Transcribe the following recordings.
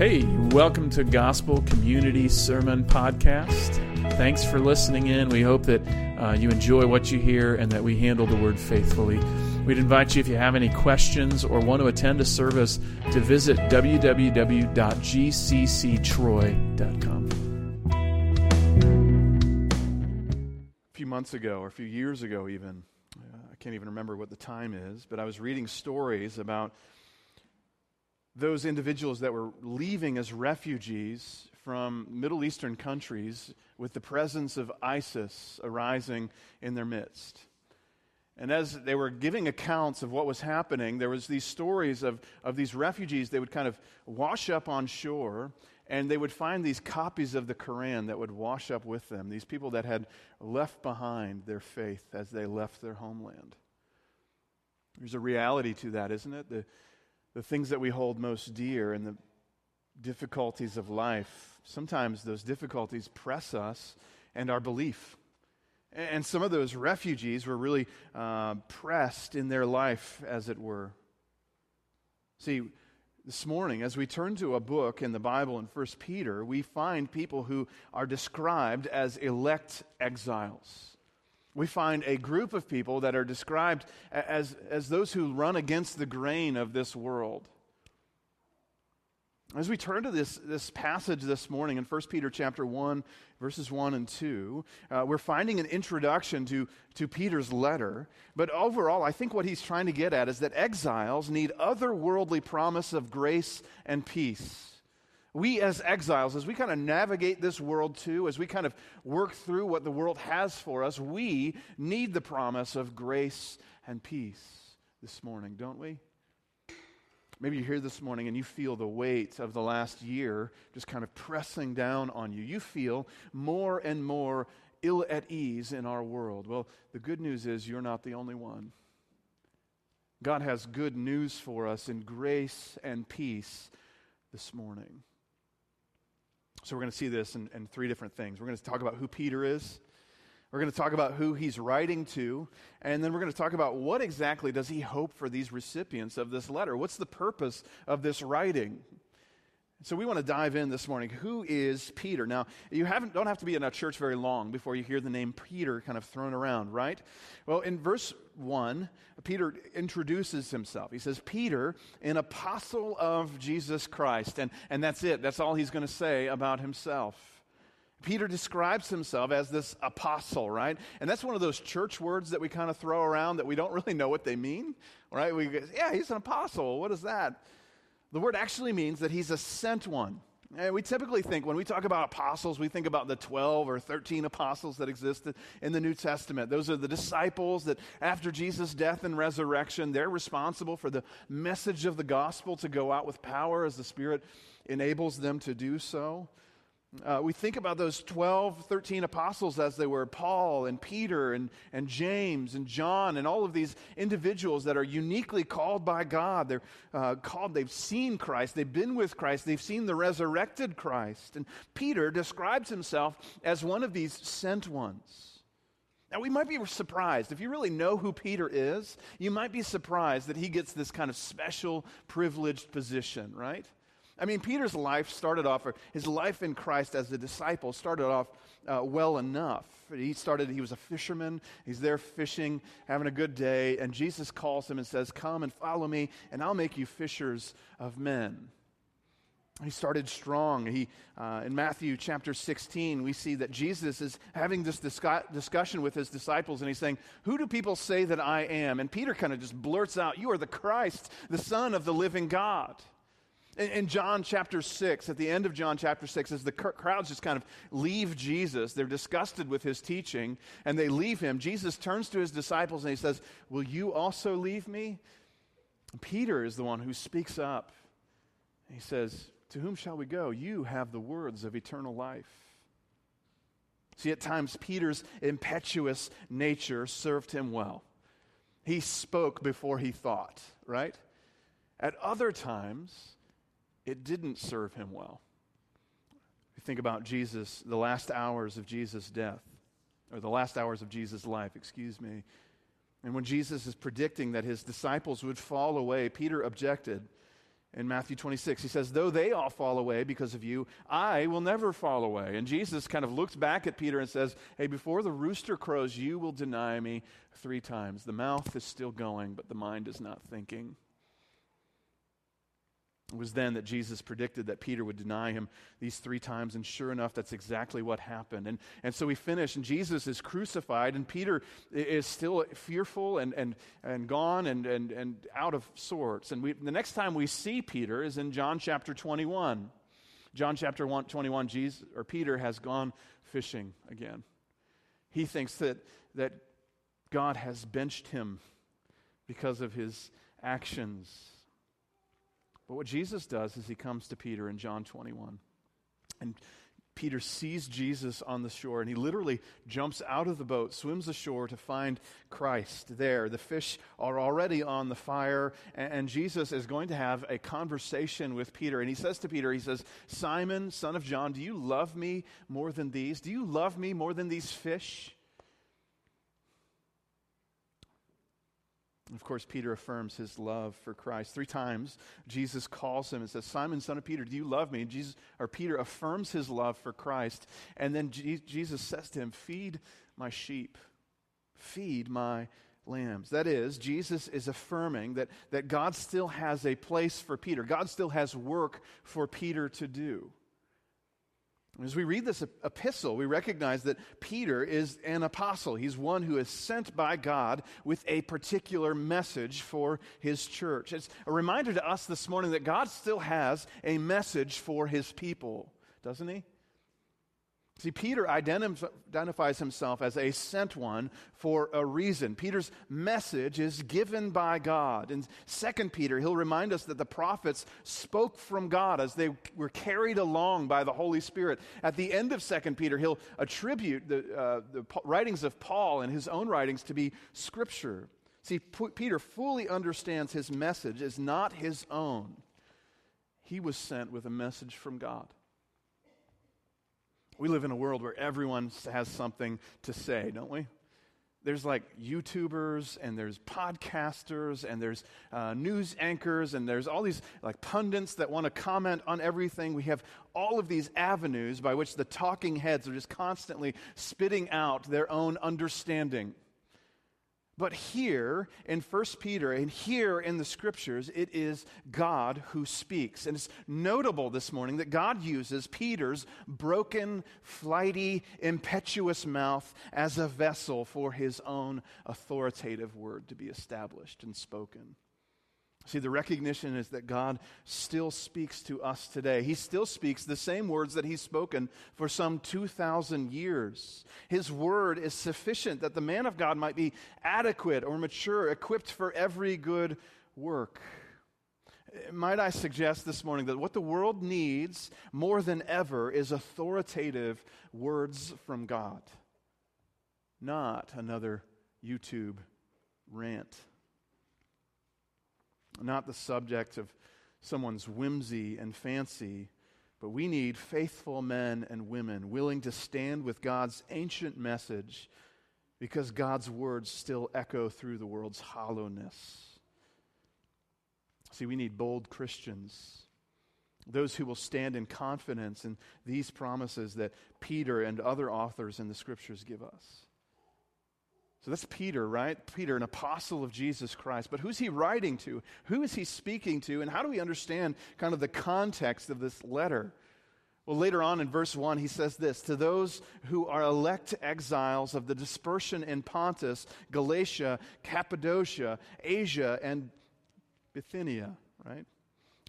Hey, welcome to Gospel Community Sermon Podcast. Thanks for listening in. We hope that uh, you enjoy what you hear and that we handle the word faithfully. We'd invite you, if you have any questions or want to attend a service, to visit www.gcctroy.com. A few months ago, or a few years ago, even, uh, I can't even remember what the time is, but I was reading stories about those individuals that were leaving as refugees from Middle Eastern countries with the presence of ISIS arising in their midst. And as they were giving accounts of what was happening, there was these stories of, of these refugees. They would kind of wash up on shore, and they would find these copies of the Quran that would wash up with them, these people that had left behind their faith as they left their homeland. There's a reality to that, isn't it? The, the things that we hold most dear and the difficulties of life, sometimes those difficulties press us and our belief. And some of those refugees were really uh, pressed in their life, as it were. See, this morning, as we turn to a book in the Bible in 1 Peter, we find people who are described as elect exiles we find a group of people that are described as, as those who run against the grain of this world. As we turn to this, this passage this morning in 1 Peter chapter 1, verses 1 and 2, uh, we're finding an introduction to, to Peter's letter. But overall, I think what he's trying to get at is that exiles need otherworldly promise of grace and peace we as exiles, as we kind of navigate this world too, as we kind of work through what the world has for us, we need the promise of grace and peace this morning, don't we? Maybe you're here this morning and you feel the weight of the last year just kind of pressing down on you. You feel more and more ill at ease in our world. Well, the good news is you're not the only one. God has good news for us in grace and peace this morning. So we're going to see this in, in three different things. We're going to talk about who Peter is. We're going to talk about who he's writing to, and then we're going to talk about what exactly does he hope for these recipients of this letter? What's the purpose of this writing? So we want to dive in this morning. Who is Peter? Now, you haven't, don't have to be in a church very long before you hear the name Peter kind of thrown around, right? Well, in verse 1, Peter introduces himself. He says, Peter, an apostle of Jesus Christ. And, and that's it. That's all he's going to say about himself. Peter describes himself as this apostle, right? And that's one of those church words that we kind of throw around that we don't really know what they mean, right? We go, yeah, he's an apostle. What is that? The word actually means that he's a sent one. And we typically think, when we talk about apostles, we think about the 12 or 13 apostles that existed in the New Testament. Those are the disciples that, after Jesus' death and resurrection, they're responsible for the message of the gospel to go out with power as the Spirit enables them to do so. Uh, we think about those 12, 13 apostles as they were Paul and Peter and, and James and John and all of these individuals that are uniquely called by God. They're uh, called, they've seen Christ, they've been with Christ, they've seen the resurrected Christ. And Peter describes himself as one of these sent ones. Now, we might be surprised. If you really know who Peter is, you might be surprised that he gets this kind of special, privileged position, right? I mean, Peter's life started off, or his life in Christ as a disciple started off uh, well enough. He started, he was a fisherman. He's there fishing, having a good day, and Jesus calls him and says, Come and follow me, and I'll make you fishers of men. He started strong. He, uh, in Matthew chapter 16, we see that Jesus is having this discu- discussion with his disciples, and he's saying, Who do people say that I am? And Peter kind of just blurts out, You are the Christ, the Son of the living God. In, John chapter 6, at the end of John chapter 6, as the crowds just kind of leave Jesus, they're disgusted with his teaching, and they leave him, Jesus turns to his disciples and he says, Will you also leave me? Peter is the one who speaks up. He says, To whom shall we go? You have the words of eternal life. See, at times, Peter's impetuous nature served him well. He spoke before he thought, right? At other times, it didn't serve him well. You think about Jesus, the last hours of Jesus' death, or the last hours of Jesus' life, excuse me. And when Jesus is predicting that his disciples would fall away, Peter objected. in Matthew 26. He says, Though they all fall away because of you, I will never fall away. And Jesus kind of looks back at Peter and says, Hey, before the rooster crows, you will deny me three times. The mouth is still going, but the mind is not thinking. It was then that Jesus predicted that Peter would deny him these three times, and sure enough, that's exactly what happened. And, and so we finish, and Jesus is crucified, and Peter is still fearful and, and, and gone and, and, and out of sorts. And we, the next time we see Peter is in John chapter 21. John chapter 1, 21, Jesus, or Peter has gone fishing again. He thinks that, that God has benched him because of his actions. But what Jesus does is he comes to Peter in John 21. And Peter sees Jesus on the shore and he literally jumps out of the boat, swims ashore to find Christ there. The fish are already on the fire, and, Jesus is going to have a conversation with Peter. And he says to Peter, He says, Simon, son of John, do you love me more than these? Do you love me more than these fish? Of course, Peter affirms his love for Christ. Three times, Jesus calls him and says, Simon, son of Peter, do you love me? And Jesus, or Peter affirms his love for Christ. And then G- Jesus says to him, Feed my sheep, feed my lambs. That is, Jesus is affirming that, that God still has a place for Peter, God still has work for Peter to do. As we read this epistle, we recognize that Peter is an apostle. He's one who is sent by God with a particular message for his church. It's a reminder to us this morning that God still has a message for his people, doesn't he? See, Peter identifies himself as a sent one for a reason. Peter's message is given by God. In 2 Peter, he'll remind us that the prophets spoke from God as they were carried along by the Holy Spirit. At the end of 2 Peter, he'll attribute the, uh, the writings of Paul and his own writings to be scripture. See, P- Peter fully understands his message is not his own, he was sent with a message from God. We live in a world where everyone has something to say, don't we? There's like YouTubers and there's podcasters and there's uh, news anchors and there's all these like pundits that want to comment on everything. We have all of these avenues by which the talking heads are just constantly spitting out their own understanding. But here in 1 Peter and here in the scriptures, it is God who speaks. And it's notable this morning that God uses Peter's broken, flighty, impetuous mouth as a vessel for his own authoritative word to be established and spoken. See, the recognition is that God still speaks to us today. He still speaks the same words that He's spoken for some 2,000 years. His word is sufficient that the man of God might be adequate or mature, equipped for every good work. Might I suggest this morning that what the world needs more than ever is authoritative words from God, not another YouTube rant not the subject of someone's whimsy and fancy, but we need faithful men and women willing to stand with God's ancient message because God's words still echo through the world's hollowness. See, we need bold Christians, those who will stand in confidence in these promises that Peter and other authors in the scriptures give us. So that's Peter, right? Peter, an apostle of Jesus Christ. But who's he writing to? Who is he speaking to? And how do we understand kind of the context of this letter? Well, later on in verse 1, he says this To those who are elect exiles of the dispersion in Pontus, Galatia, Cappadocia, Asia, and Bithynia, right?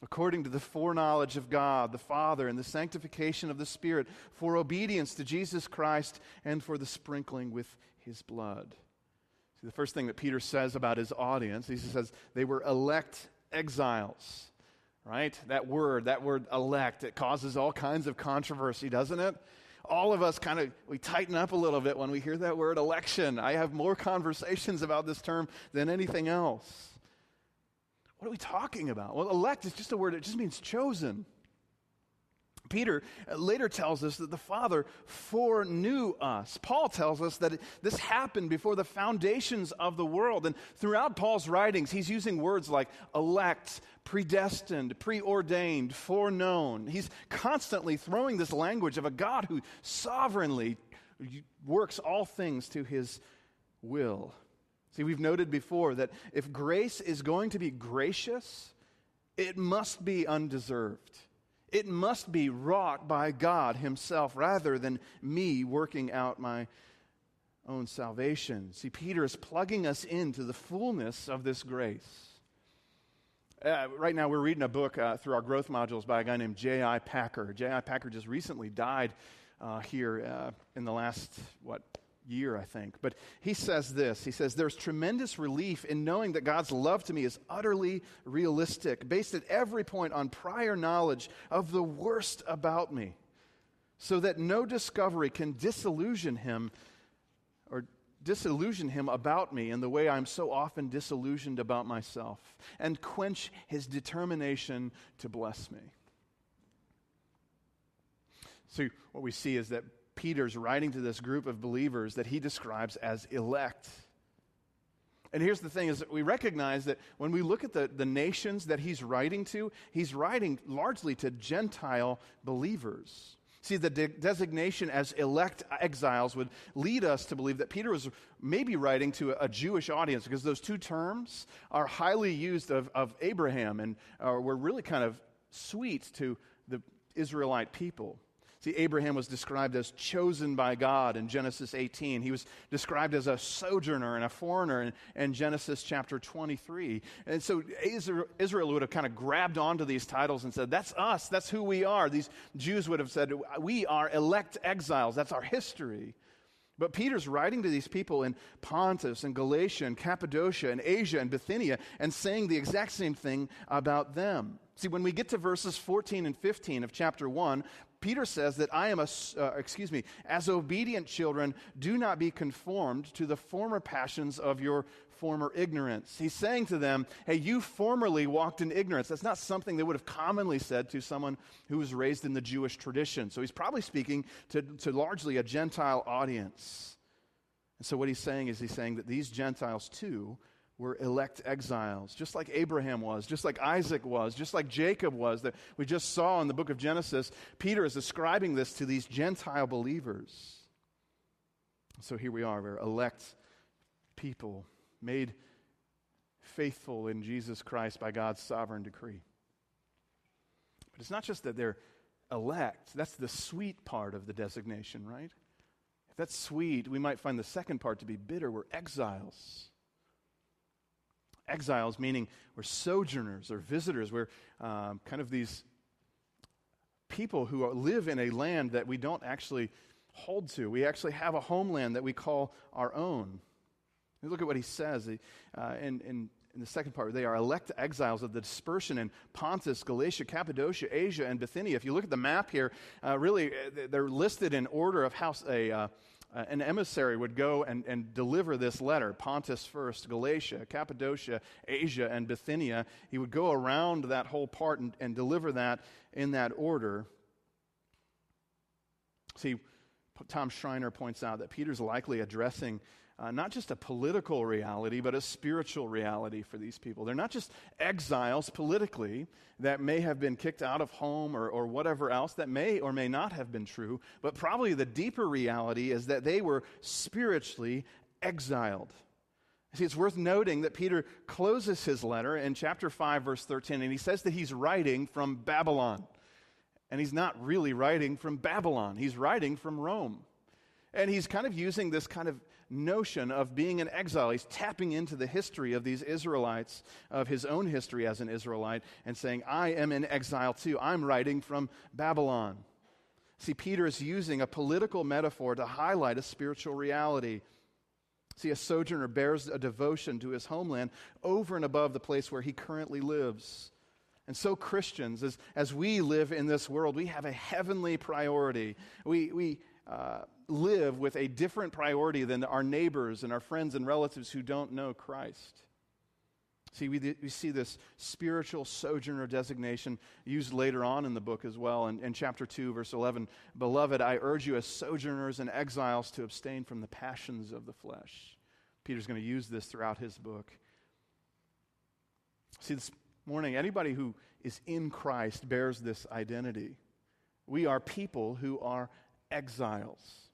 According to the foreknowledge of God, the Father, and the sanctification of the Spirit, for obedience to Jesus Christ and for the sprinkling with his blood. See, the first thing that Peter says about his audience, he says they were elect exiles, right? That word, that word elect, it causes all kinds of controversy, doesn't it? All of us kind of we tighten up a little bit when we hear that word election. I have more conversations about this term than anything else. What are we talking about? Well, elect is just a word, it just means chosen. Peter uh, later tells us that the Father foreknew us. Paul tells us that this happened before the foundations of the world. And throughout Paul's writings, he's using words like elect, predestined, preordained, foreknown. He's constantly throwing this language of a God who sovereignly works all things to his will. See, we've noted before that if grace is going to be gracious, it must be undeserved. It must be wrought by God Himself rather than me working out my own salvation. See, Peter is plugging us into the fullness of this grace. Uh, right now, we're reading a book uh, through our growth modules by a guy named J.I. Packer. J.I. Packer just recently died uh, here uh, in the last, what, year, I think. But he says this He says, There's tremendous relief in knowing that God's love to me is utterly realistic, based at every point on prior knowledge of the worst about me, so that no discovery can disillusion him or disillusion him about me in the way I'm so often disillusioned about myself, and quench his determination to bless me. So, what we see is that Peter's writing to this group of believers that he describes as elect. And here's the thing is that we recognize that when we look at the, the nations that he's writing to, he's writing largely to Gentile believers. See, the de- designation as elect exiles would lead us to believe that Peter was maybe writing to a, a Jewish audience because those two terms are highly used of, of Abraham and uh, were really kind of sweet to the Israelite people. See, Abraham was described as chosen by God in Genesis 18. He was described as a sojourner and a foreigner in, in Genesis chapter 23. And so Israel would have kind of grabbed onto these titles and said, That's us, that's who we are. These Jews would have said, We are elect exiles, that's our history. But Peter's writing to these people in Pontus and Galatia and Cappadocia and Asia and Bithynia and saying the exact same thing about them. See, when we get to verses 14 and 15 of chapter 1, Peter says that I am a, uh, excuse me, as obedient children, do not be conformed to the former passions of your former ignorance. He's saying to them, hey, you formerly walked in ignorance. That's not something they would have commonly said to someone who was raised in the Jewish tradition. So he's probably speaking to, to largely a Gentile audience. And so what he's saying is he's saying that these Gentiles too were elect exiles, just like Abraham was, just like Isaac was, just like Jacob was, that we just saw in the book of Genesis. Peter is ascribing this to these Gentile believers. So here we are, we're elect people, made faithful in Jesus Christ by God's sovereign decree. But it's not just that they're elect, that's the sweet part of the designation, right? If that's sweet, we might find the second part to be bitter. We're exiles exiles, meaning we're sojourners or visitors. We're um, kind of these people who live in a land that we don't actually hold to. We actually have a homeland that we call our own. Look at what he says uh, in, in, in the second part. They are elect exiles of the dispersion in Pontus, Galatia, Cappadocia, Asia, and Bithynia. If you look at the map here, uh, really, uh, they're listed in order of how a. Uh, uh, an emissary would go and, and deliver this letter Pontus first, Galatia, Cappadocia, Asia, and Bithynia. He would go around that whole part and, and deliver that in that order. See, Tom Schreiner points out that Peter's likely addressing uh, not just a political reality, but a spiritual reality for these people. They're not just exiles politically that may have been kicked out of home or, or whatever else that may or may not have been true, but probably the deeper reality is that they were spiritually exiled. See, it's worth noting that Peter closes his letter in chapter 5, verse 13, and he says that he's writing from Babylon. And he's not really writing from Babylon, he's writing from Rome. And he's kind of using this kind of notion of being an exile. He's tapping into the history of these Israelites, of his own history as an Israelite, and saying, I am in exile too. I'm writing from Babylon. See, Peter is using a political metaphor to highlight a spiritual reality. See, a sojourner bears a devotion to his homeland over and above the place where he currently lives. And so, Christians, as, as we live in this world, we have a heavenly priority. We, we uh, live with a different priority than our neighbors and our friends and relatives who don't know Christ. See, we, we see this spiritual sojourner designation used later on in the book as well. In, in chapter 2, verse 11 Beloved, I urge you as sojourners and exiles to abstain from the passions of the flesh. Peter's going to use this throughout his book. See, this morning, anybody who is in Christ bears this identity. We are people who are exiles.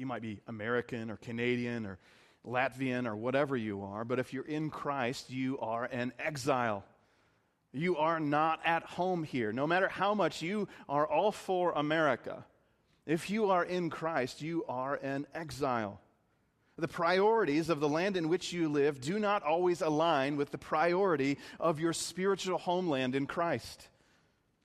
You might be American or Canadian or Latvian or whatever you are, but if you're in Christ, you are an exile. You are not at home here. No matter how much you are all for America, if you are in Christ, you are an exile. The priorities of the land in which you live do not always align with the priority of your spiritual homeland in Christ.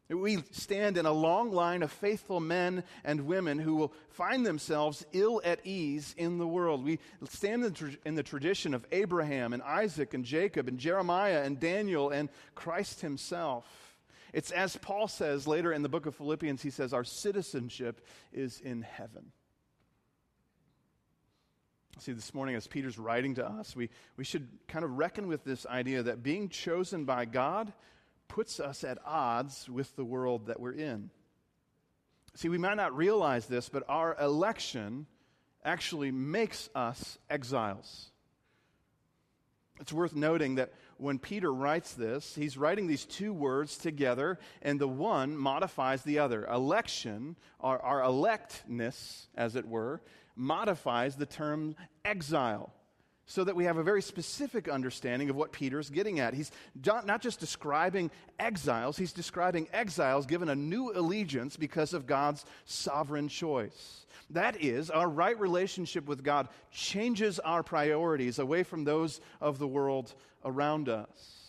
We stand in a long line of faithful men and women who will find themselves ill at ease in the world. We stand in the, tra- in the, tradition of Abraham and Isaac and Jacob and Jeremiah and Daniel and Christ himself. It's as Paul says later in the book of Philippians, he says, Our citizenship is in heaven. See, this morning, as Peter's writing to us, we, we should kind of reckon with this idea that being chosen by God puts us at odds with the world that we're in. See, we might not realize this, but our election actually makes us exiles. It's worth noting that when Peter writes this, he's writing these two words together, and the one modifies the other. Election, our, our electness, as it were, modifies the term exile so that we have a very specific understanding of what Peter is getting at. He's not just describing exiles, he's describing exiles given a new allegiance because of God's sovereign choice. That is, our right relationship with God changes our priorities away from those of the world around us.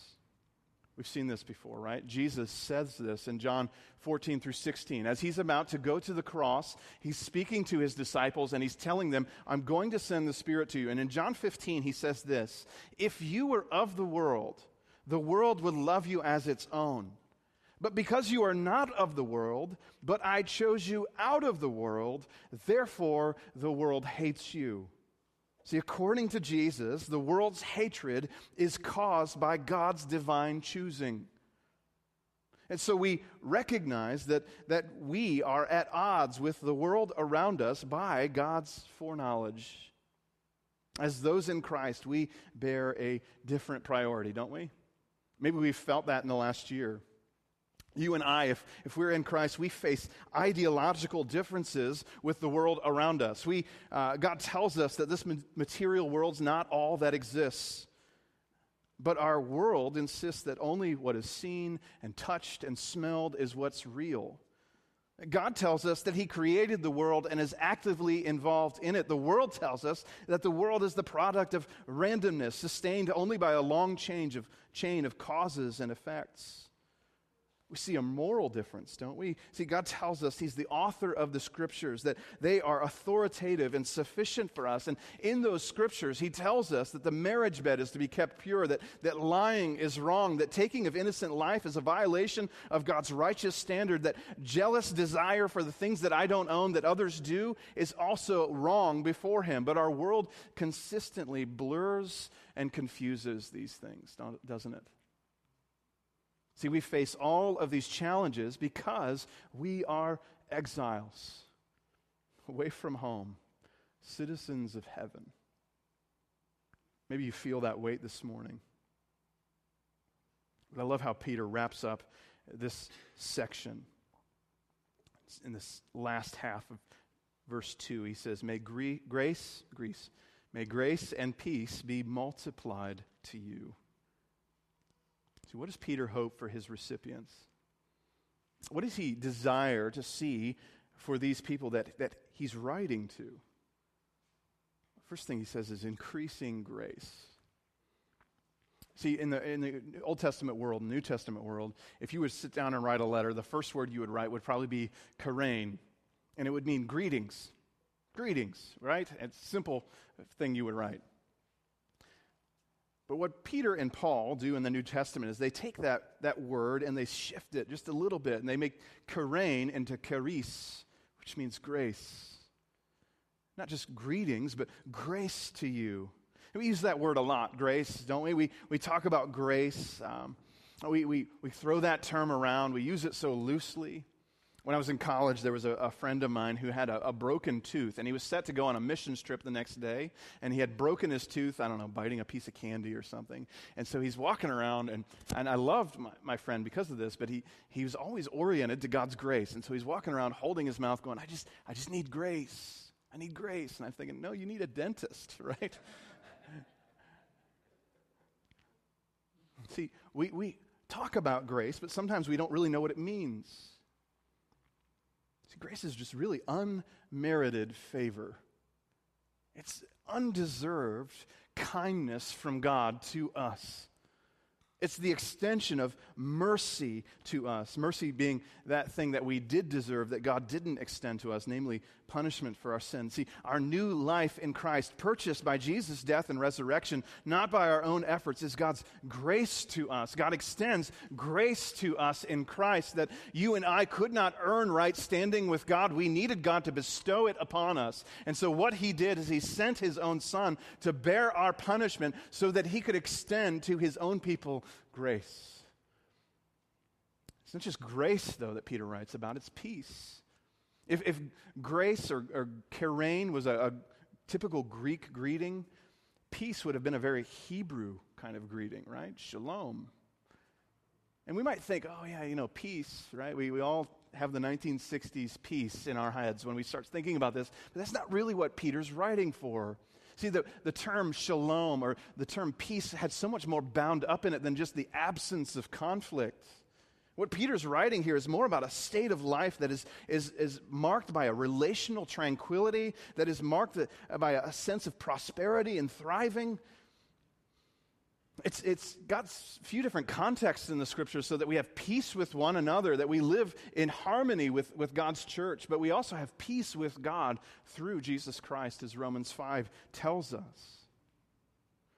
We've seen this before, right? Jesus says this in John 14 through 16. As he's about to go to the cross, he's speaking to his disciples and he's telling them, I'm going to send the Spirit to you. And in John 15, he says this If you were of the world, the world would love you as its own. But because you are not of the world, but I chose you out of the world, therefore the world hates you. See, according to Jesus, the world's hatred is caused by God's divine choosing. And so we recognize that, that we are at odds with the world around us by God's foreknowledge. As those in Christ, we bear a different priority, don't we? Maybe we've felt that in the last year. You and I, if, if we're in Christ, we face ideological differences with the world around us. We, uh, God tells us that this material world's not all that exists. But our world insists that only what is seen and touched and smelled is what's real. God tells us that He created the world and is actively involved in it. The world tells us that the world is the product of randomness, sustained only by a long change of, chain of causes and effects. We see a moral difference, don't we? See, God tells us He's the author of the scriptures, that they are authoritative and sufficient for us. And in those scriptures, He tells us that the marriage bed is to be kept pure, that, that lying is wrong, that taking of innocent life is a violation of God's righteous standard, that jealous desire for the things that I don't own that others do is also wrong before Him. But our world consistently blurs and confuses these things, doesn't it? See, we face all of these challenges because we are exiles, away from home, citizens of heaven. Maybe you feel that weight this morning. But I love how Peter wraps up this section. In this last half of verse 2, he says, May gre- grace, Greece, may grace and peace be multiplied to you. So, what does Peter hope for his recipients? What does he desire to see for these people that, that he's writing to? First thing he says is increasing grace. See, in the, in the Old Testament world, New Testament world, if you would sit down and write a letter, the first word you would write would probably be chairein, and it would mean greetings. Greetings, right? It's a simple thing you would write. But what Peter and Paul do in the New Testament is they take that, that word and they shift it just a little bit and they make chairein into charis, which means grace. Not just greetings, but grace to you. We use that word a lot, grace, don't we? We, we talk about grace. Um, we, we, we throw that term around, we use it so loosely. When I was in college, there was a, a friend of mine who had a, a, broken tooth, and he was set to go on a missions trip the next day, and he had broken his tooth, I don't know, biting a piece of candy or something. And so he's walking around, and, and I loved my, my friend because of this, but he, he was always oriented to God's grace. And so he's walking around holding his mouth, going, I just, I just need grace. I need grace. And I'm thinking, no, you need a dentist, right? See, we, we talk about grace, but sometimes we don't really know what it means. Grace is just really unmerited favor. It's undeserved kindness from God to us. It's the extension of mercy to us. Mercy being that thing that we did deserve that God didn't extend to us, namely punishment for our sins. See, our new life in Christ, purchased by Jesus' death and resurrection, not by our own efforts, is God's grace to us. God extends grace to us in Christ that you and I could not earn right standing with God. We needed God to bestow it upon us. And so, what He did is He sent His own Son to bear our punishment so that He could extend to His own people grace. It's not just grace, though, that Peter writes about, it's peace. If, if grace or, or chairein was a, a typical Greek greeting, peace would have been a very Hebrew kind of greeting, right? Shalom. And we might think, oh, yeah, you know, peace, right? We, we all have the 1960s peace in our heads when we start thinking about this, but that's not really what Peter's writing for. See, the, the term shalom or the term peace had so much more bound up in it than just the absence of conflict. What Peter's writing here is more about a state of life that is, is, is marked by a relational tranquility, that is marked by a sense of prosperity and thriving. It's, it's got a few different contexts in the scriptures so that we have peace with one another, that we live in harmony with, with God's church, but we also have peace with God through Jesus Christ, as Romans 5 tells us.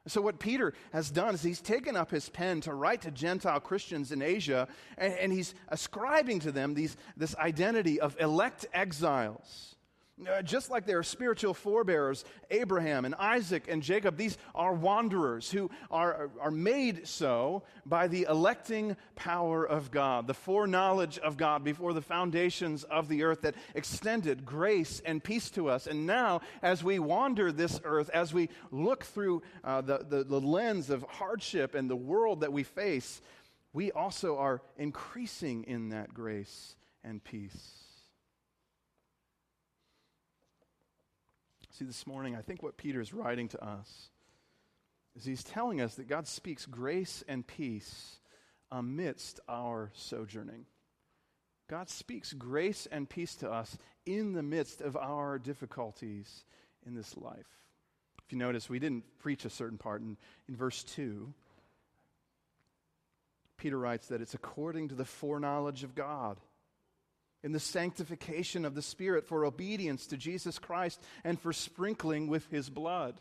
So, what Peter has done is he's taken up his pen to write to Gentile Christians in Asia, and, and he's ascribing to them these, this identity of elect exiles. Uh, just like their spiritual forebears, Abraham and Isaac and Jacob, these are wanderers who are, are made so by the electing power of God, the foreknowledge of God before the foundations of the earth that extended grace and peace to us. And now, as we wander this earth, as we look through uh, the, the, the lens of hardship and the world that we face, we also are increasing in that grace and peace. See, this morning, I think what Peter is writing to us is he's telling us that God speaks grace and peace amidst our sojourning. God speaks grace and peace to us in the midst of our difficulties in this life. If you notice, we didn't preach a certain part. In, in verse 2, Peter writes that it's according to the foreknowledge of God in the sanctification of the Spirit for obedience to Jesus Christ and for sprinkling with his blood.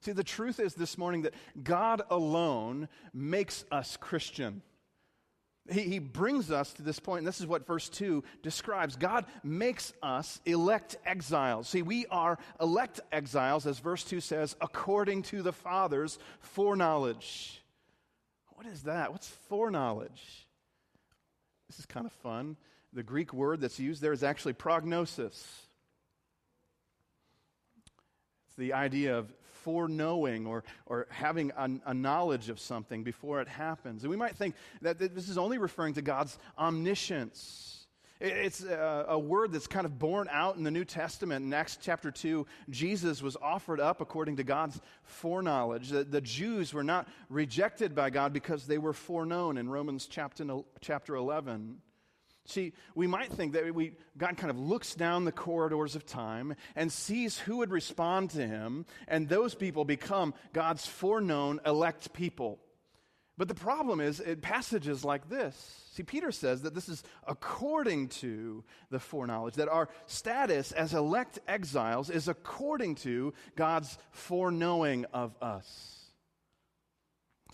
See, the truth is this morning that God alone makes us Christian. He, he brings us to this point, and this is what verse 2 describes. God makes us elect exiles. See, we are elect exiles, as verse 2 says, according to the Father's foreknowledge. What is that? What's foreknowledge? This is kind of fun the Greek word that's used there is actually prognosis. It's the idea of foreknowing or, or having a, a, knowledge of something before it happens. And we might think that this is only referring to God's omniscience. It's a, word that's kind of borne out in the New Testament. In Acts chapter 2, Jesus was offered up according to God's foreknowledge. The, the Jews were not rejected by God because they were foreknown in Romans chapter, chapter 11. See, we might think that we, God kind of looks down the corridors of time and sees who would respond to him, and those people become God's foreknown elect people. But the problem is, in passages like this, see, Peter says that this is according to the foreknowledge, that our status as elect exiles is according to God's foreknowing of us.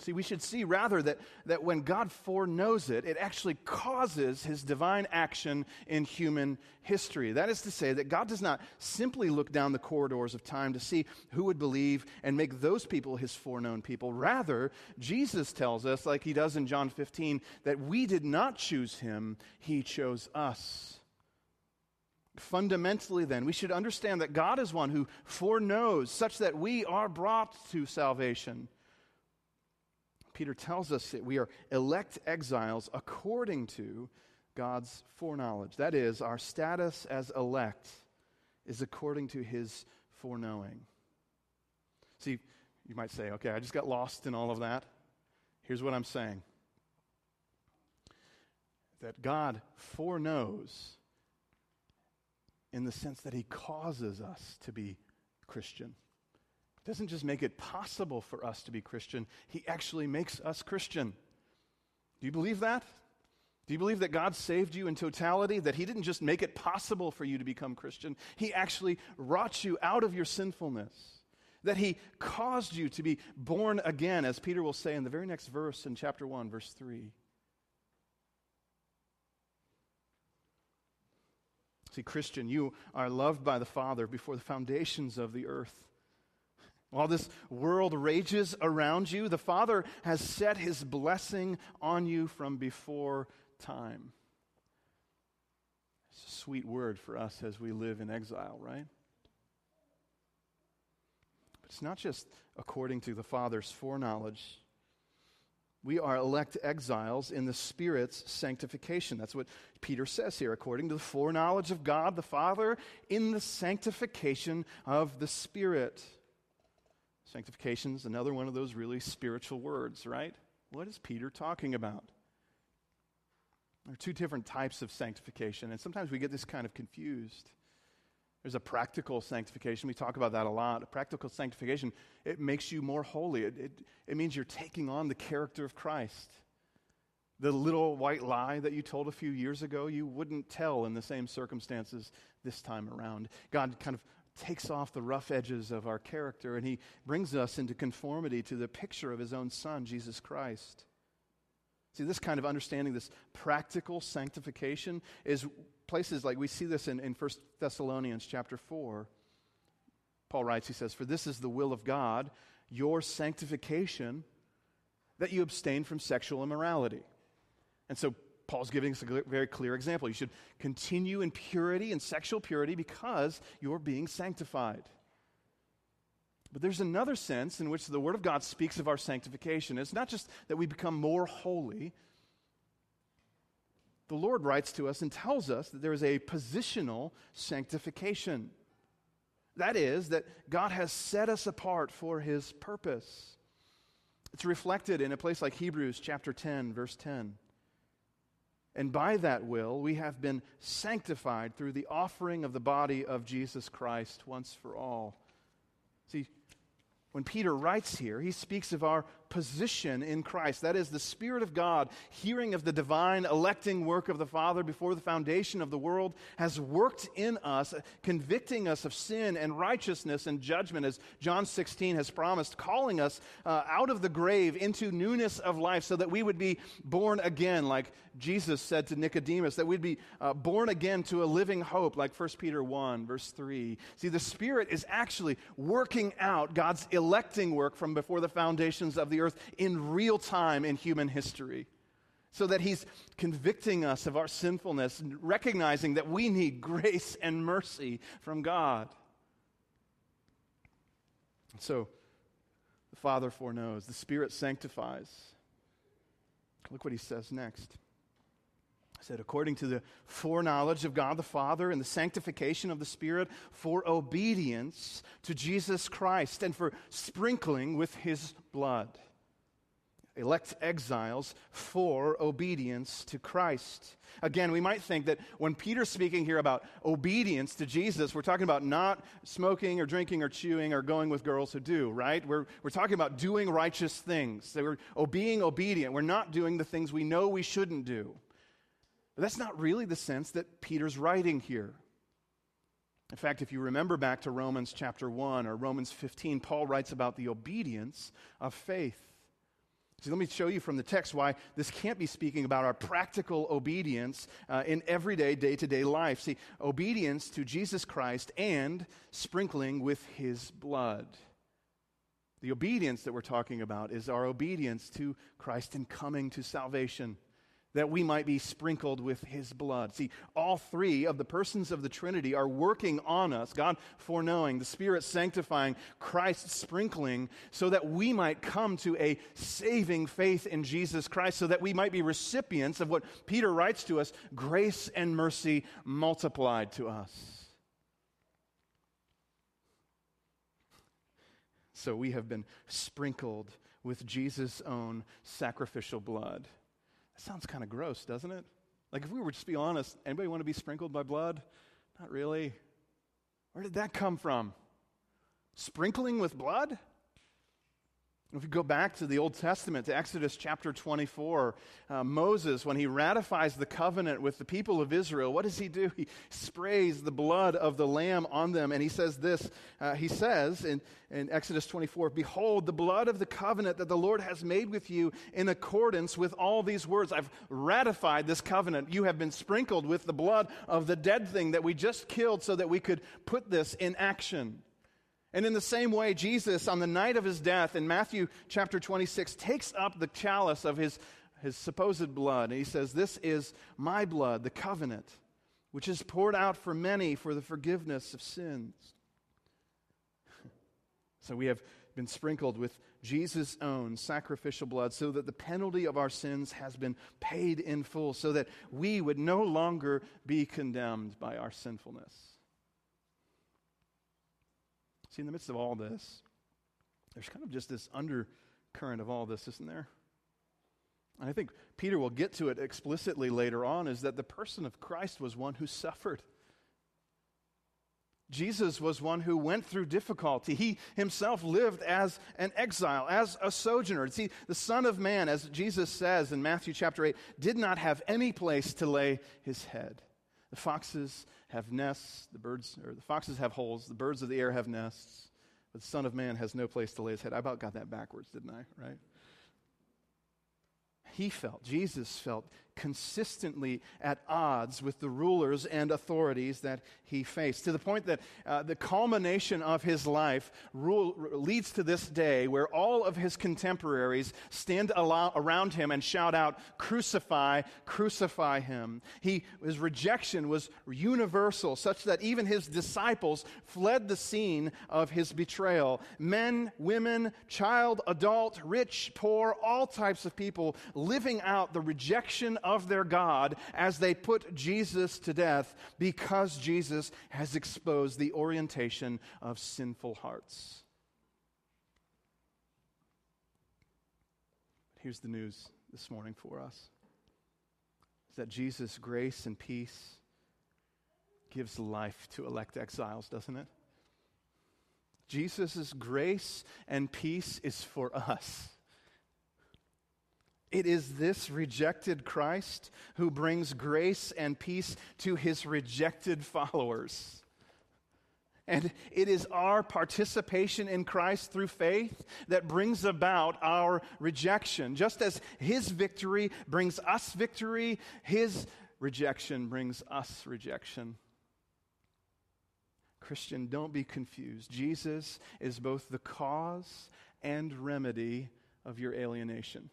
See, we should see rather that, that when God foreknows it, it actually causes his divine action in human history. That is to say, that God does not simply look down the corridors of time to see who would believe and make those people his foreknown people. Rather, Jesus tells us, like he does in John 15, that we did not choose him, he chose us. Fundamentally, then, we should understand that God is one who foreknows such that we are brought to salvation. Peter tells us that we are elect exiles according to God's foreknowledge. That is, our status as elect is according to his foreknowing. See, you might say, okay, I just got lost in all of that. Here's what I'm saying that God foreknows in the sense that he causes us to be Christian doesn't just make it possible for us to be Christian, He actually makes us Christian. Do you believe that? Do you believe that God saved you in totality? That He didn't just make it possible for you to become Christian, He actually wrought you out of your sinfulness. That He caused you to be born again, as Peter will say in the very next verse in chapter 1, verse 3. See, Christian, you are loved by the Father before the foundations of the earth. While this world rages around you, the Father has set his blessing on you from before time. It's a sweet word for us as we live in exile, right? But it's not just according to the Father's foreknowledge. We are elect exiles in the Spirit's sanctification. That's what Peter says here, according to the foreknowledge of God the Father, in the sanctification of the Spirit. Sanctification is another one of those really spiritual words, right? What is Peter talking about? There are two different types of sanctification, and sometimes we get this kind of confused. There's a practical sanctification. We talk about that a lot. A practical sanctification, it makes you more holy. It, it, it means you're taking on the character of Christ. The little white lie that you told a few years ago, you wouldn't tell in the same circumstances this time around. God kind of takes off the rough edges of our character and he brings us into conformity to the picture of his own son, Jesus Christ. See, this kind of understanding, this practical sanctification, is places like we see this in, in 1 Thessalonians chapter 4. Paul writes, he says, For this is the will of God, your sanctification, that you abstain from sexual immorality. And so Paul's giving us a very clear example. You should continue in purity and sexual purity because you're being sanctified. But there's another sense in which the Word of God speaks of our sanctification. It's not just that we become more holy. The Lord writes to us and tells us that there is a positional sanctification. That is, that God has set us apart for His purpose. It's reflected in a place like Hebrews chapter 10, verse 10. And by that will, we have been sanctified through the offering of the body of Jesus Christ once for all. See, when Peter writes here, he speaks of our position in Christ. That is, the Spirit of God, hearing of the divine electing work of the Father before the foundation of the world, has worked in us, convicting us of sin and righteousness and judgment, as John 16 has promised, calling us uh, out of the grave into newness of life so that we would be born again, like Jesus said to Nicodemus, that we'd be uh, born again to a living hope, like 1 Peter 1, verse 3. See, the Spirit is actually working out God's electing work from before the foundations of the the earth in real time in human history. So that he's convicting us of our sinfulness recognizing that we need grace and mercy from God. So the Father foreknows, the Spirit sanctifies. Look what he says next. I said, according to the foreknowledge of God the Father and the sanctification of the Spirit, for obedience to Jesus Christ and for sprinkling with his blood elect exiles for obedience to Christ. Again, we might think that when Peter's speaking here about obedience to Jesus, we're talking about not smoking or drinking or chewing or going with girls who do, right? We're, we're talking about doing righteous things. That we're being obedient. We're not doing the things we know we shouldn't do. But that's not really the sense that Peter's writing here. In fact, if you remember back to Romans chapter 1 or Romans 15, Paul writes about the obedience of faith. See, let me show you from the text why this can't be speaking about our practical obedience uh, in everyday, day to day life. See, obedience to Jesus Christ and sprinkling with his blood. The obedience that we're talking about is our obedience to Christ in coming to salvation that we might be sprinkled with his blood. See, all three of the persons of the Trinity are working on us God foreknowing, the Spirit sanctifying, Christ sprinkling, so that we might come to a saving faith in Jesus Christ, so that we might be recipients of what Peter writes to us grace and mercy multiplied to us. So we have been sprinkled with Jesus' own sacrificial blood. That sounds kind of gross, doesn't it? Like, if we were just be honest, anybody want to be sprinkled by blood? Not really. Where did that come from? Sprinkling with blood? If we go back to the Old Testament, to Exodus chapter 24, uh, Moses, when he ratifies the covenant with the people of Israel, what does he do? He sprays the blood of the lamb on them, and he says this uh, He says in, in Exodus 24, Behold, the blood of the covenant that the Lord has made with you in accordance with all these words. I've ratified this covenant. You have been sprinkled with the blood of the dead thing that we just killed so that we could put this in action. And in the same way, Jesus, on the night of his death in Matthew chapter 26, takes up the chalice of his, his supposed blood. And he says, This is my blood, the covenant, which is poured out for many for the forgiveness of sins. so we have been sprinkled with Jesus' own sacrificial blood so that the penalty of our sins has been paid in full, so that we would no longer be condemned by our sinfulness. See, in the midst of all this, there's kind of just this undercurrent of all this, isn't there? And I think Peter will get to it explicitly later on is that the person of Christ was one who suffered. Jesus was one who went through difficulty. He himself lived as an exile, as a sojourner. See, the Son of Man, as Jesus says in Matthew chapter 8, did not have any place to lay his head. The foxes have nests, the birds, or the foxes have holes, the birds of the air have nests, but the Son of Man has no place to lay his head. I about got that backwards, didn't I? Right? He felt, Jesus felt consistently at odds with the rulers and authorities that he faced, to the point that uh, the culmination of his life rule, leads to this day where all of his contemporaries stand around him and shout out, Crucify, crucify him. He, his rejection was universal, such that even his disciples fled the scene of his betrayal. Men, women, child, adult, rich, poor, all types of people living out the rejection of their God as they put Jesus to death because Jesus has exposed the orientation of sinful hearts. Here's the news this morning for us is that Jesus' grace and peace gives life to elect exiles, doesn't it? Jesus' grace and peace is for us. It is this rejected Christ who brings grace and peace to his rejected followers. And it is our participation in Christ through faith that brings about our rejection. Just as his victory brings us victory, his rejection brings us rejection. Christian, don't be confused. Jesus is both the cause and remedy of your alienation.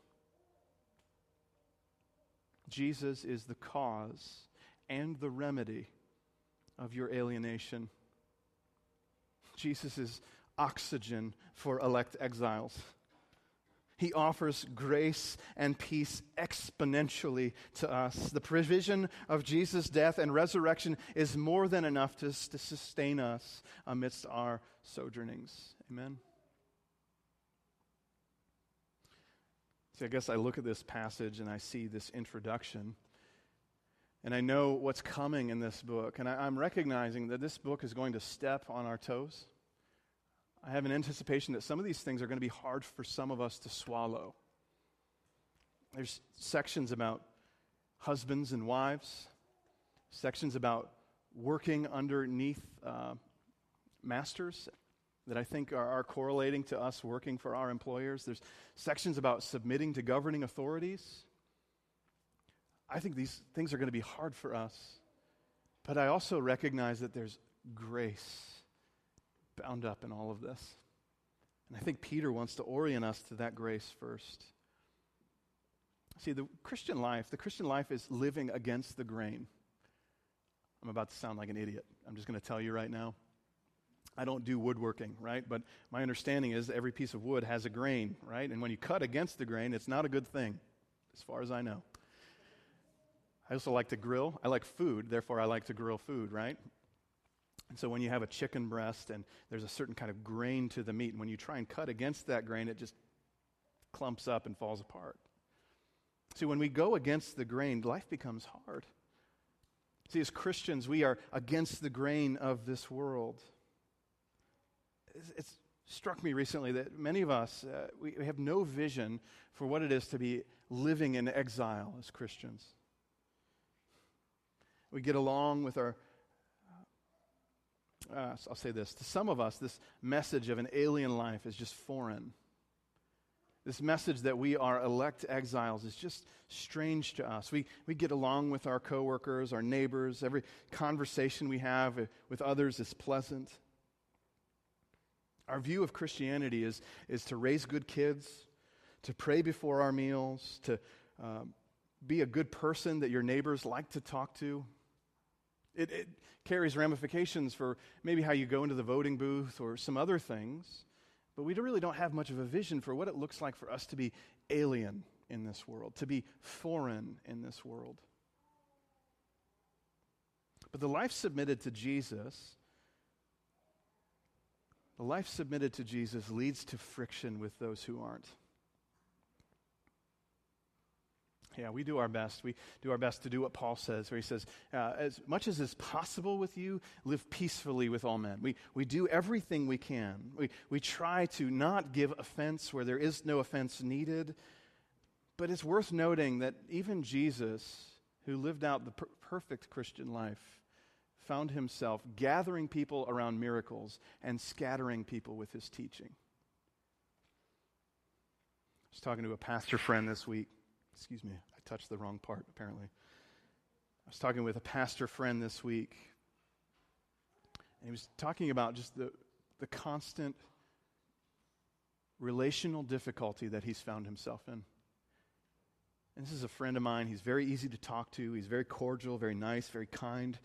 Jesus is the cause and the remedy of your alienation. Jesus is oxygen for elect exiles. He offers grace and peace exponentially to us. The provision of Jesus' death and resurrection is more than enough to, to sustain us amidst our sojournings. Amen. See, I guess I look at this passage and I see this introduction. And I know what's coming in this book. And I, am recognizing that this book is going to step on our toes. I have an anticipation that some of these things are going to be hard for some of us to swallow. There's sections about husbands and wives, sections about working underneath uh, masters, that I think are, are correlating to us working for our employers. There's sections about submitting to governing authorities. I think these things are going to be hard for us. But I also recognize that there's grace bound up in all of this. And I think Peter wants to orient us to that grace first. See, the Christian life, the Christian life is living against the grain. I'm about to sound like an idiot. I'm just going to tell you right now. I don't do woodworking, right? But my understanding is every piece of wood has a grain, right? And when you cut against the grain, it's not a good thing, as far as I know. I also like to grill. I like food, therefore, I like to grill food, right? And so when you have a chicken breast and there's a certain kind of grain to the meat, and when you try and cut against that grain, it just clumps up and falls apart. See, when we go against the grain, life becomes hard. See, as Christians, we are against the grain of this world. It's, struck me recently that many of us, uh, we, we have no vision for what it is to be living in exile as Christians. We get along with our uh, I'll say this to some of us, this message of an alien life is just foreign. This message that we are elect exiles is just strange to us. We, we get along with our coworkers, our neighbors. Every conversation we have with others is pleasant. Our view of Christianity is, is to raise good kids, to pray before our meals, to uh, be a good person that your neighbors like to talk to. It, it carries ramifications for maybe how you go into the voting booth or some other things, but we really don't have much of a vision for what it looks like for us to be alien in this world, to be foreign in this world. But the life submitted to Jesus, the life submitted to Jesus leads to friction with those who aren't. Yeah, we do our best. We do our best to do what Paul says, where he says, uh, as much as is possible with you, live peacefully with all men. We, we do everything we can. We, we try to not give offense where there is no offense needed. But it's worth noting that even Jesus, who lived out the per- perfect Christian life, found himself gathering people around miracles and scattering people with his teaching. I was talking to a pastor friend this week Excuse me, I touched the wrong part, apparently. I was talking with a pastor friend this week, and he was talking about just the, the constant relational difficulty that he's found himself in. And this is a friend of mine. He's very easy to talk to, he's very cordial, very nice, very kind.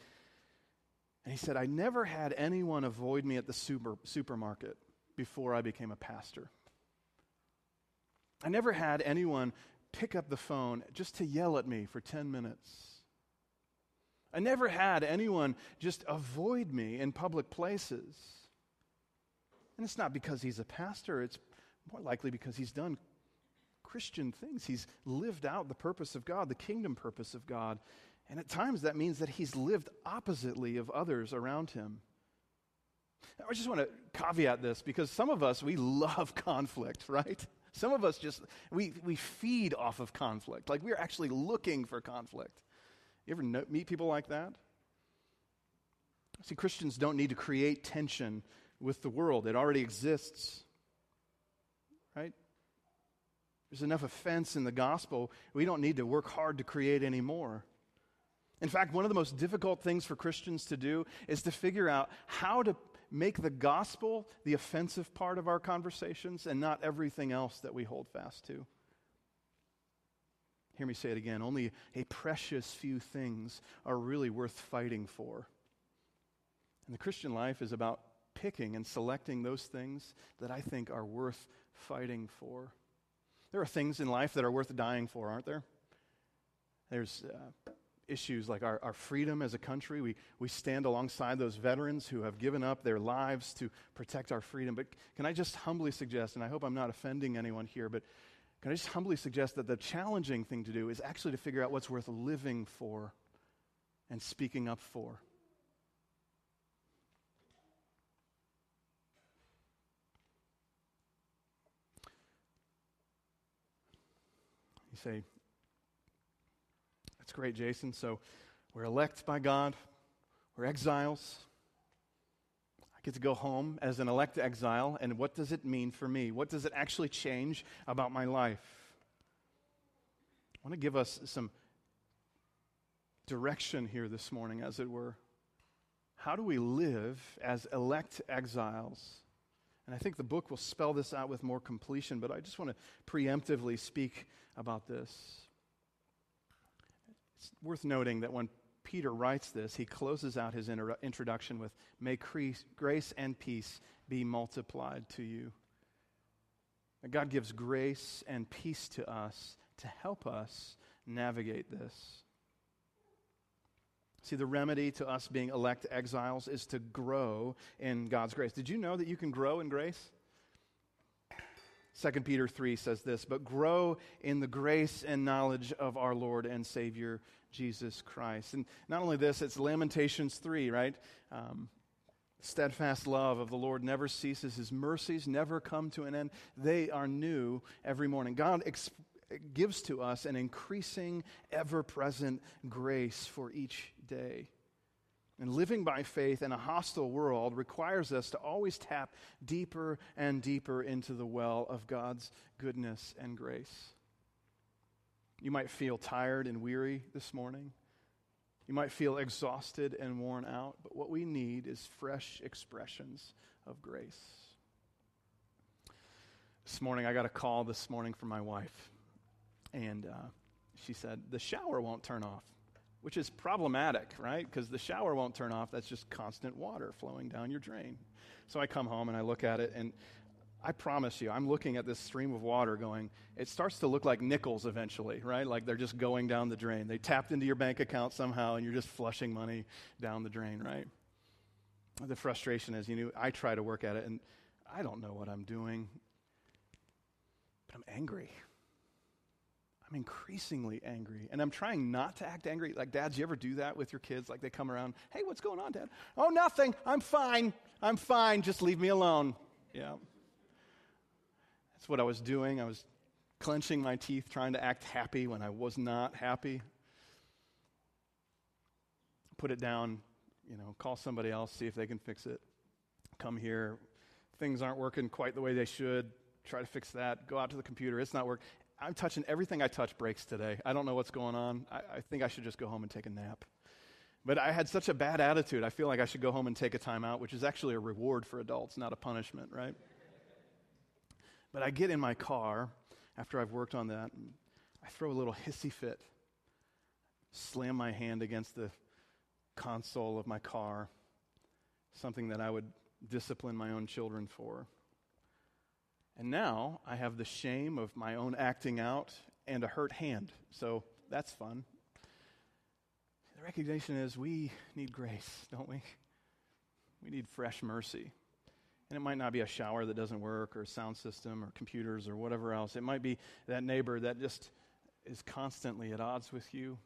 And he said, I never had anyone avoid me at the super, supermarket before I became a pastor. I never had anyone pick up the phone just to yell at me for 10 minutes. I never had anyone just avoid me in public places. And it's not because he's a pastor, it's more likely because he's done Christian things. He's lived out the purpose of God, the kingdom purpose of God. And at times that means that he's lived oppositely of others around him. I just want to caveat this because some of us, we love conflict, right? Some of us just, we, we feed off of conflict. Like we're actually looking for conflict. You ever know, meet people like that? See, Christians don't need to create tension with the world, it already exists. Right? There's enough offense in the gospel. We don't need to work hard to create any more. In fact, one of the most difficult things for Christians to do is to figure out how to make the gospel the offensive part of our conversations and not everything else that we hold fast to. Hear me say it again. Only a precious few things are really worth fighting for. And the Christian life is about picking and selecting those things that I think are worth fighting for. There are things in life that are worth dying for, aren't there? There's uh, issues like our, our freedom as a country. We, we stand alongside those veterans who have given up their lives to protect our freedom. But can I just humbly suggest, and I hope I'm not offending anyone here, but can I just humbly suggest that the challenging thing to do is actually to figure out what's worth living for and speaking up for? You say, great, Jason. So we're elect by God, we're exiles. I get to go home as an elect exile, and what does it mean for me? What does it actually change about my life? I want to give us some direction here this morning, as it were. How do we live as elect exiles? And I think the book will spell this out with more completion, but I just want to preemptively speak about this. It's worth noting that when Peter writes this, he closes out his inter- introduction with, May grace and peace be multiplied to you. That God gives grace and peace to us to help us navigate this. See, the remedy to us being elect exiles is to grow in God's grace. Did you know that you can grow in grace? 2 Peter 3 says this, but grow in the grace and knowledge of our Lord and Savior Jesus Christ. And not only this, it's Lamentations 3, right? Um, steadfast love of the Lord never ceases, His mercies never come to an end. They are new every morning. God ex- gives to us an increasing, ever present grace for each day. And living by faith in a hostile world requires us to always tap deeper and deeper into the well of God's goodness and grace. You might feel tired and weary this morning. You might feel exhausted and worn out, but what we need is fresh expressions of grace. This morning, I got a call this morning from my wife, and uh, she said, The shower won't turn off, which is problematic, right? Because the shower won't turn off. That's just constant water flowing down your drain. So I come home and I look at it, and I promise you, I'm looking at this stream of water going, it starts to look like nickels eventually, right? Like they're just going down the drain. They tapped into your bank account somehow and you're just flushing money down the drain, right? The frustration is, you know, I try to work at it and I don't know what I'm doing, but I'm angry. I'm increasingly angry. And I'm trying not to act angry. Like, dads, you ever do that with your kids? Like, they come around, hey, what's going on, dad? Oh, nothing. I'm fine. I'm fine. Just leave me alone. Yeah. That's what I was doing. I was clenching my teeth, trying to act happy when I was not happy. Put it down, you know, call somebody else, see if they can fix it. Come here. Things aren't working quite the way they should. Try to fix that. Go out to the computer. It's not working. I'm touching everything I touch breaks today. I don't know what's going on. I, I think I should just go home and take a nap. But I had such a bad attitude. I feel like I should go home and take a time out, which is actually a reward for adults, not a punishment, right? But I get in my car after I've worked on that, I throw a little hissy fit, slam my hand against the console of my car, something that I would discipline my own children for. And now I have the shame of my own acting out and a hurt hand. So that's fun. The recognition is we need grace, don't we? We need fresh mercy. And it might not be a shower that doesn't work or a sound system or computers or whatever else. It might be that neighbor that just is constantly at odds with you.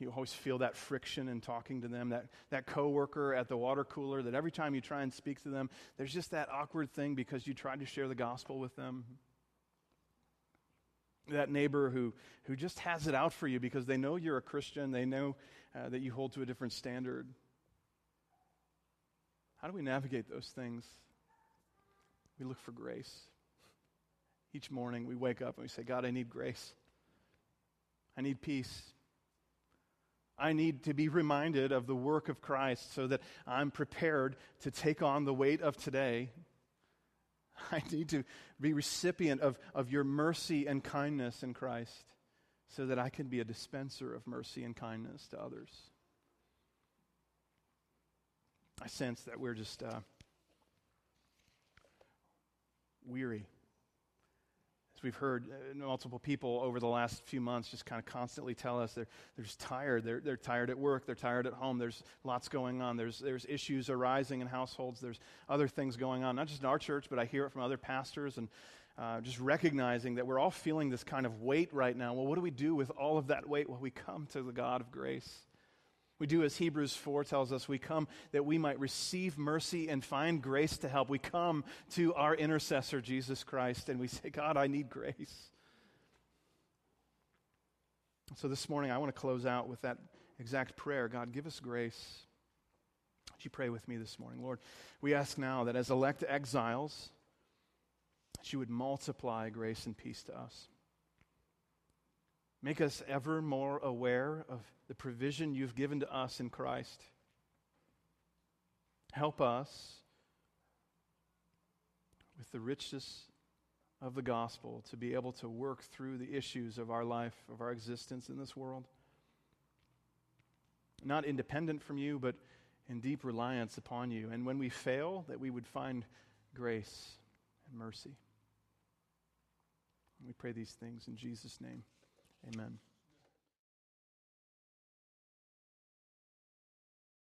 You always feel that friction in talking to them, that, that coworker at the water cooler that every time you try and speak to them, there's just that awkward thing because you tried to share the gospel with them. That neighbor who, who just has it out for you because they know you're a Christian, they know uh, that you hold to a different standard. How do we navigate those things? We look for grace. Each morning we wake up and we say, God, I need grace. I need peace. I need to be reminded of the work of Christ so that I'm prepared to take on the weight of today. I need to be recipient of, of your mercy and kindness in Christ so that I can be a dispenser of mercy and kindness to others. I sense that we're just uh, weary. We've heard uh, multiple people over the last few months just kind of constantly tell us they're, they're just tired. They're, they're tired at work. They're tired at home. There's lots going on. There's, there's issues arising in households. There's other things going on, not just in our church, but I hear it from other pastors and uh, just recognizing that we're all feeling this kind of weight right now. Well, what do we do with all of that weight? Well, we come to the God of grace. We do as Hebrews 4 tells us we come that we might receive mercy and find grace to help. We come to our intercessor, Jesus Christ, and we say, God, I need grace. So this morning, I want to close out with that exact prayer God, give us grace. Would you pray with me this morning? Lord, we ask now that as elect exiles, that you would multiply grace and peace to us. Make us ever more aware of the provision you've given to us in Christ. Help us with the richness of the gospel to be able to work through the issues of our life, of our existence in this world. Not independent from you, but in deep reliance upon you. And when we fail, that we would find grace and mercy. We pray these things in Jesus' name. Amen.